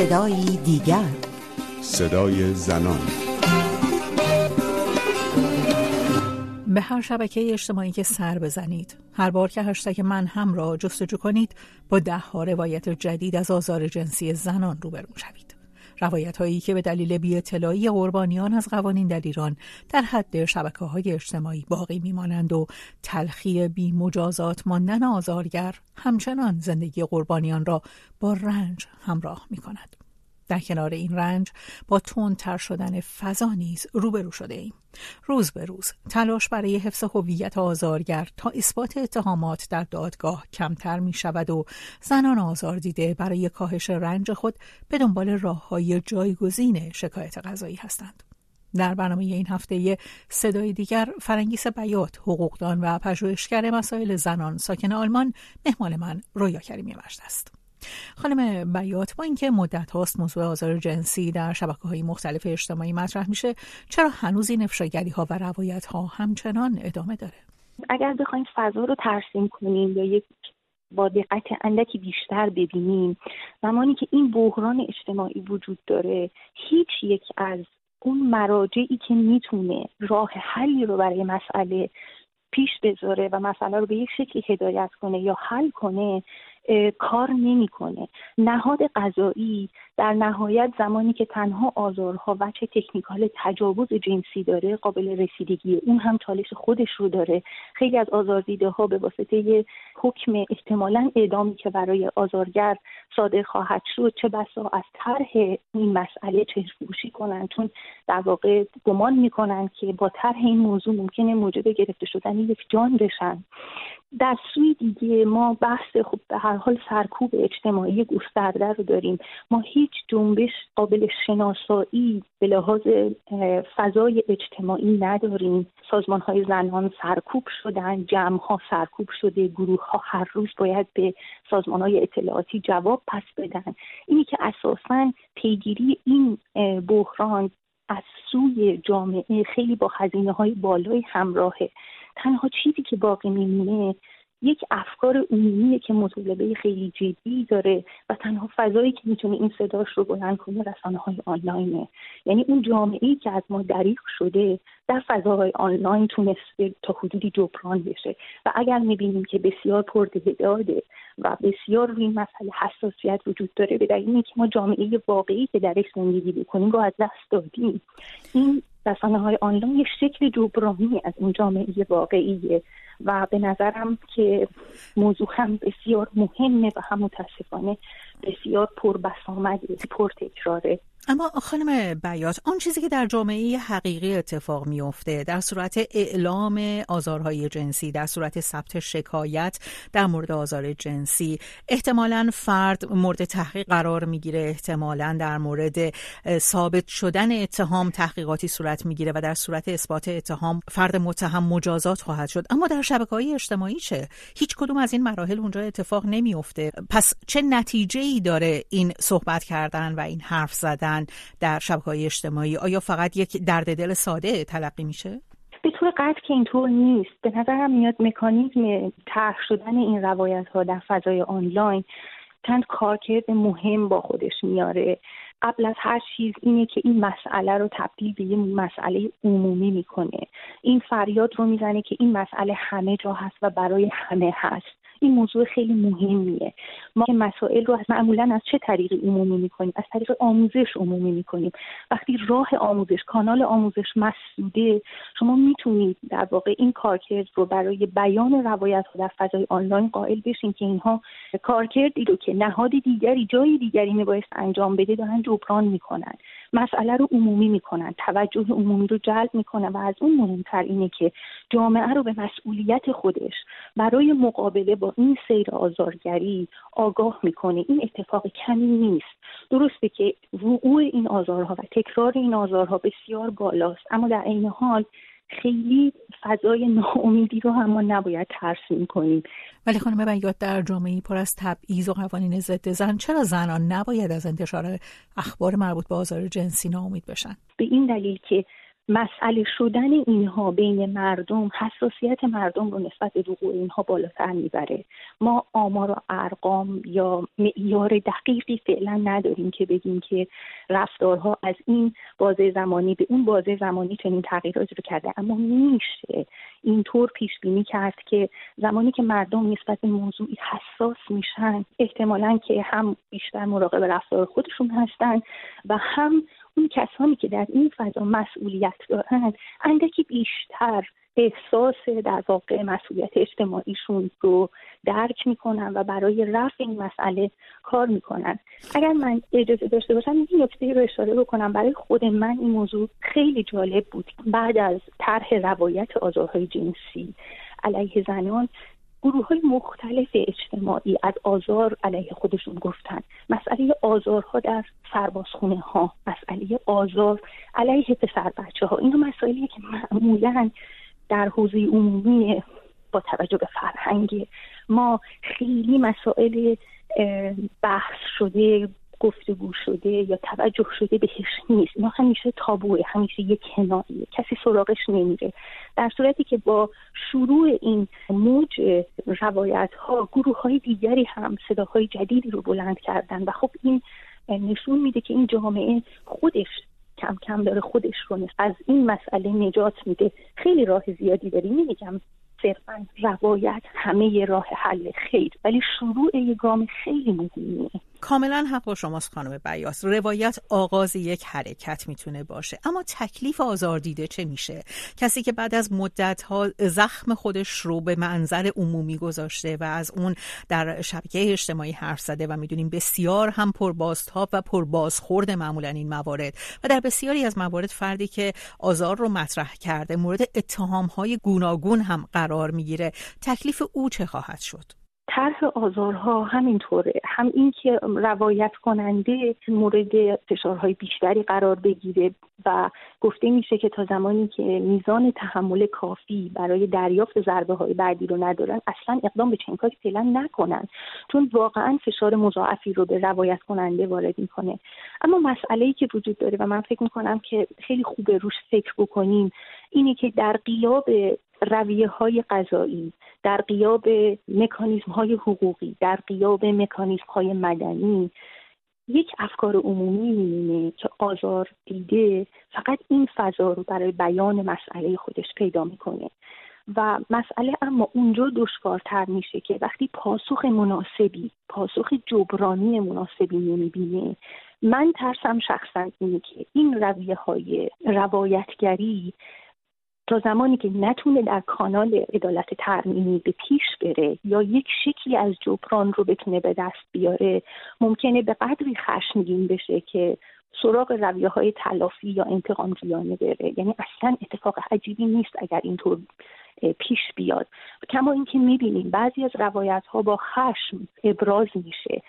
صدایی دیگر. صدای زنان. به هر شبکه اجتماعی که سر بزنید. هر بار که هشتگ من هم را جستجو کنید با ده ها روایت جدید از آزار جنسی زنان روبرو شوید. روایت هایی که به دلیل بی اطلاعی قربانیان از قوانین در ایران در حد شبکه های اجتماعی باقی میمانند و تلخی بی مجازات ماندن آزارگر همچنان زندگی قربانیان را با رنج همراه می کند. در کنار این رنج با تر شدن فضا نیز روبرو شده ایم. روز به روز تلاش برای حفظ هویت آزارگر تا اثبات اتهامات در دادگاه کمتر می شود و زنان آزار دیده برای کاهش رنج خود به دنبال راه های جایگزین شکایت قضایی هستند. در برنامه این هفته صدای دیگر فرنگیس بیات حقوقدان و پژوهشگر مسائل زنان ساکن آلمان مهمان من رویا کریمی است. خانم بیات با اینکه مدت هاست موضوع آزار جنسی در شبکه های مختلف اجتماعی مطرح میشه چرا هنوز این افشاگری ها و روایت ها همچنان ادامه داره؟ اگر بخوایم فضا رو ترسیم کنیم یا یک با دقت اندکی بیشتر ببینیم زمانی که این بحران اجتماعی وجود داره هیچ یک از اون مراجعی که می‌تونه راه حلی رو برای مسئله پیش بذاره و مسئله رو به یک شکلی هدایت کنه یا حل کنه کار نمی‌کنه. نهاد قضایی در نهایت زمانی که تنها آزارها و چه تکنیکال تجاوز جنسی داره قابل رسیدگی اون هم چالش خودش رو داره. خیلی از آزاردیده ها به واسطه حکم احتمالا اعدامی که برای آزارگر صادر خواهد شد چه بسا از طرح این مسئله چهرفروشی کنند چون در واقع گمان می‌کنن که با طرح این موضوع ممکنه موجب گرفته شدن یک جان بشن. در سوی دیگه ما بحث خب به هر حال سرکوب اجتماعی گسترده رو داریم. ما هیچ جنبش قابل شناسایی به لحاظ فضای اجتماعی نداریم. سازمان های زنان سرکوب شدن جمع ها سرکوب شده گروه ها هر روز باید به سازمان های اطلاعاتی جواب پس بدن. اینی که اساسا پیگیری این بحران از سوی جامعه خیلی با هزینه های بالای همراهه. تنها چیزی که باقی میمونه یک افکار عمومیه که مطالبه خیلی جدی داره و تنها فضایی که می‌تونه این صداش رو بلند کنه رسانه های آنلاینه. یعنی اون جامعه ای که از ما دریغ شده در فضاهای آنلاین تونسته تا حدودی جبران بشه. و اگر می‌بینیم که بسیار پردهداده و بسیار روی مسئله حساسیت وجود داره به دلیل اینکه ما جامعه واقعی که درش زندگی بکنیم رو از دست دادیم. این رسانه های آنلاین یک شکل جبرانی از اون جامعه واقعیه و به نظرم که موضوع هم بسیار مهمه و هم متاسفانه بسیار پربسامده پرتکراره. اما خانم بیات آن چیزی که در جامعه حقیقی اتفاق میافته در صورت اعلام آزارهای جنسی در صورت ثبت شکایت در مورد آزار جنسی احتمالا فرد مورد تحقیق قرار می‌گیره احتمالا در مورد ثابت شدن اتهام تحقیقاتی صورت می‌گیره و در صورت اثبات اتهام فرد متهم مجازات خواهد شد. اما در شبکه های اجتماعی چه؟ هیچ کدوم از این مراحل اونجا اتفاق نمیافته. پس چه نتیجه ای داره این صحبت کردن و این حرف زدن؟ در شبکه های اجتماعی. آیا فقط یک درد دل ساده تلقی میشه؟ به طور قطع که اینطور نیست. به نظرم میاد مکانیزم طرح شدن این روایت ها در فضای آنلاین چند کارکرد مهم با خودش میاره. قبل از هر چیز اینه که این مسئله رو تبدیل به یه مسئله عمومی می‌کنه. این فریاد رو می‌زنه که این مسئله همه جا هست و برای همه هست. این موضوع خیلی مهمیه. ما که مسائل رو معمولا از چه طریقی عمومی می‌کنیم؟ از طریق آموزش عمومی می‌کنیم. وقتی راه آموزش کانال آموزش مسدوده شما می‌تونید در واقع این کارکرد رو برای بیان روایت ها در فضای آنلاین قائل بشین که اینها کارکردی رو که نهاد دیگری جای دیگری میبایست انجام بده دارن جبران می‌کنن. مسئله رو عمومی می‌کنن توجه عمومی رو جلب می‌کنن و از اون مهمتر اینه که جامعه رو به مسئولیت خودش برای مقابله با این سیر آزارگری آگاه می‌کنه. این اتفاق کمی نیست. درسته که وقوع این آزارها و تکرار این آزارها بسیار بالاست اما در عین حال خیلی فضای ناامیدی رو هم ما نباید ترسیم کنیم ولی خانم بیات در جامعه پر از تبعیض و قوانین ضد زن چرا زنان نباید از انتشار اخبار مربوط به آزار جنسی ناامید بشن؟ به این دلیل که مسئله شدن اینها بین مردم حساسیت مردم رو نسبت به وقوع اینها بالاتر می‌بره. ما آمار و ارقام یا معیار دقیقی فعلا نداریم که بگیم که رفتارها از این بازه زمانی به اون بازه زمانی چنین تغییراتی رو کرده. اما میشه اینطور پیش بینی کرد که زمانی که مردم نسبت به موضوعی حساس میشن احتمالا که هم بیشتر مراقب رفتار خودشون هستن و هم اون کسانی که در این فضا مسئولیت دارند اندکی بیشتر احساس در واقع مسئولیت اجتماعیشون رو درک می‌کنن و برای رفع این مسئله کار می‌کنن. اگر من اجازه داشته باشم این نکته رو اشاره بکنم. برای خود من این موضوع خیلی جالب بود. بعد از طرح روایت آزارهای جنسی علیه زنان گروه های مختلف اجتماعی از آزار علیه خودشون گفتن. مسئله آزارها در سربازخونه ها مسئله آزار علیه پسر بچه ها این مسائلی که معمولا در حوزه عمومی با توجه به فرهنگ ما خیلی مسائل بحث شده گفتگو شده یا توجه شده بهش نیست. اینا همیشه تابوه همیشه یک کنایه. کسی سراغش نمیره. در صورتی که با شروع این موج روایت ها گروه های دیگری هم صداهای جدیدی رو بلند کردن و خب این نشون میده که این جامعه خودش کم کم داره خودش رو از این مسئله نجات میده. خیلی راه زیادی داریم نمیگم صرفا روایت همه راه حل خیر. ولی شروع یه گام خیلی مهمیه. کاملا حق با شماست خانم بیاس روایت آغاز یک حرکت می‌تونه باشه. اما تکلیف آزار دیده چه میشه؟ کسی که بعد از مدت ها زخم خودش رو به منظر عمومی گذاشته و از اون در شبکه اجتماعی حرف زده و می‌دونیم بسیار هم پربازتاب و پربازخورد معمولا این موارد. و در بسیاری از موارد فردی که آزار رو مطرح کرده مورد اتهام های گوناگون هم قرار می‌گیره. تکلیف او چه خواهد شد؟ طرح آزارها همینطوره. هم اینکه روایت کننده مورد فشارهای بیشتری قرار بگیره و گفته میشه که تا زمانی که میزان تحمل کافی برای دریافت ضربه های بعدی رو ندارن اصلا اقدام به چنین کاری فعلا نکنن. چون واقعا فشار مضاعفی رو به روایت کننده وارد می‌کنه. اما مسئله ای که وجود داره و من فکر می‌کنم که خیلی خوبه روش فکر بکنیم اینه که در قیاب رویه های قضایی در قیاب مکانیزم های حقوقی در قیاب مکانیزم های مدنی یک افکار عمومی می‌بینه که آزار دیده فقط این فضا رو برای بیان مسئله خودش پیدا می‌کنه. و مسئله اما اونجا دشوارتر میشه که وقتی پاسخ مناسبی پاسخ جبرانی مناسبی نمی‌بینه من ترسم شخصا اینه که این رویه های روایتگری تا زمانی که نتونه در کانال عدالت ترمینی به پیش بره یا یک شکلی از جبران رو بتونه به دست بیاره ممکنه به قدری خشمگین بشه که سراغ رویه های تلافی یا انتقام جویانه بره. یعنی اصلا اتفاق عجیبی نیست اگر اینطور پیش بیاد. کما اینکه می‌بینیم بعضی از روایت ها با خشم ابراز میشه.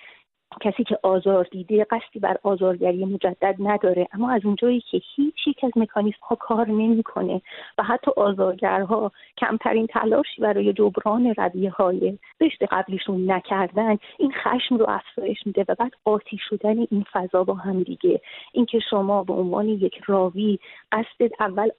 کسی که آزار دیده قصدی بر آزارگری مجدد نداره اما از اونجایی که هیچ یک از مکانیزم ها کار نمی‌کنه و حتی آزارگرها کمترین تلاشی برای جبران رویه های رشد قبلیشون نکردن این خشم رو افزایش میده و بعد قاطی شدن این فضا با هم دیگه. اینکه شما به عنوان یک راوی قصد اول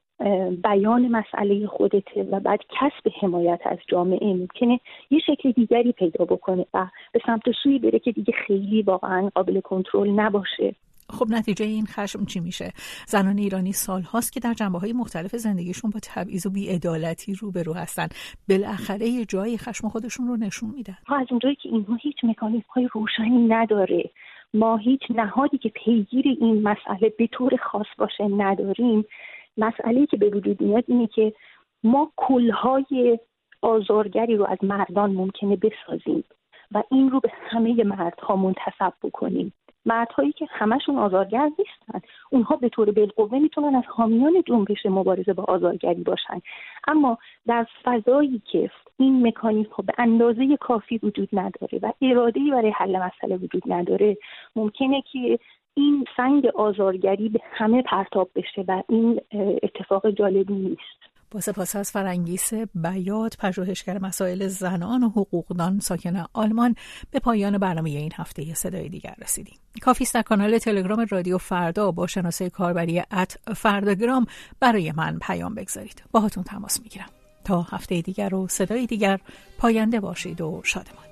بیان مسئله خودته و بعد کسب حمایت از جامعه ممکنه یه شکل دیگری پیدا بکنه و به سمت سوی بره که دیگه خیلی واقعا قابل کنترل نباشه. خب نتیجه این خشم چی میشه؟ زنان ایرانی سال هاست که در جنبه های مختلف زندگیشون با تبعیض و بیعدالتی روبرو هستن. بالاخره یه جایی خشم خودشون رو نشون میدن. از اونجایی که اینها هیچ مکانیزم های روشنی نداره. ما هیچ نهادی که پیگیر این مسئله به طور خاص باشه نداریم. مسئله که به وجود میاد اینه که ما کلهای آزارگری رو از مردان ممکنه بسازیم و این رو به همه مردها منتصب بکنیم. مردهایی که همشون آزارگر نیستن اونها به طور بالقوه می‌تونن از حامیان جنبش مبارزه با آزارگری باشن. اما در فضایی که این مکانیزم به اندازه کافی وجود نداره و اراده‌ای برای حل مسئله وجود نداره ممکنه که این سنگ آزارگری به همه پرتاب بشه و این اتفاق جالبی نیست. با سپاس از فرنگیس بیاد پژوهشگر مسائل زنان و حقوقدان ساکن آلمان به پایان برنامه این هفته صدای دیگر رسیدیم. کافی در کانال تلگرام رادیو فردا با شناسه کاربری ات فرداگرام برای من پیام بگذارید. باهاتون تماس می‌گیرم. تا هفته دیگر و صدای دیگر پاینده باشید و شادمان.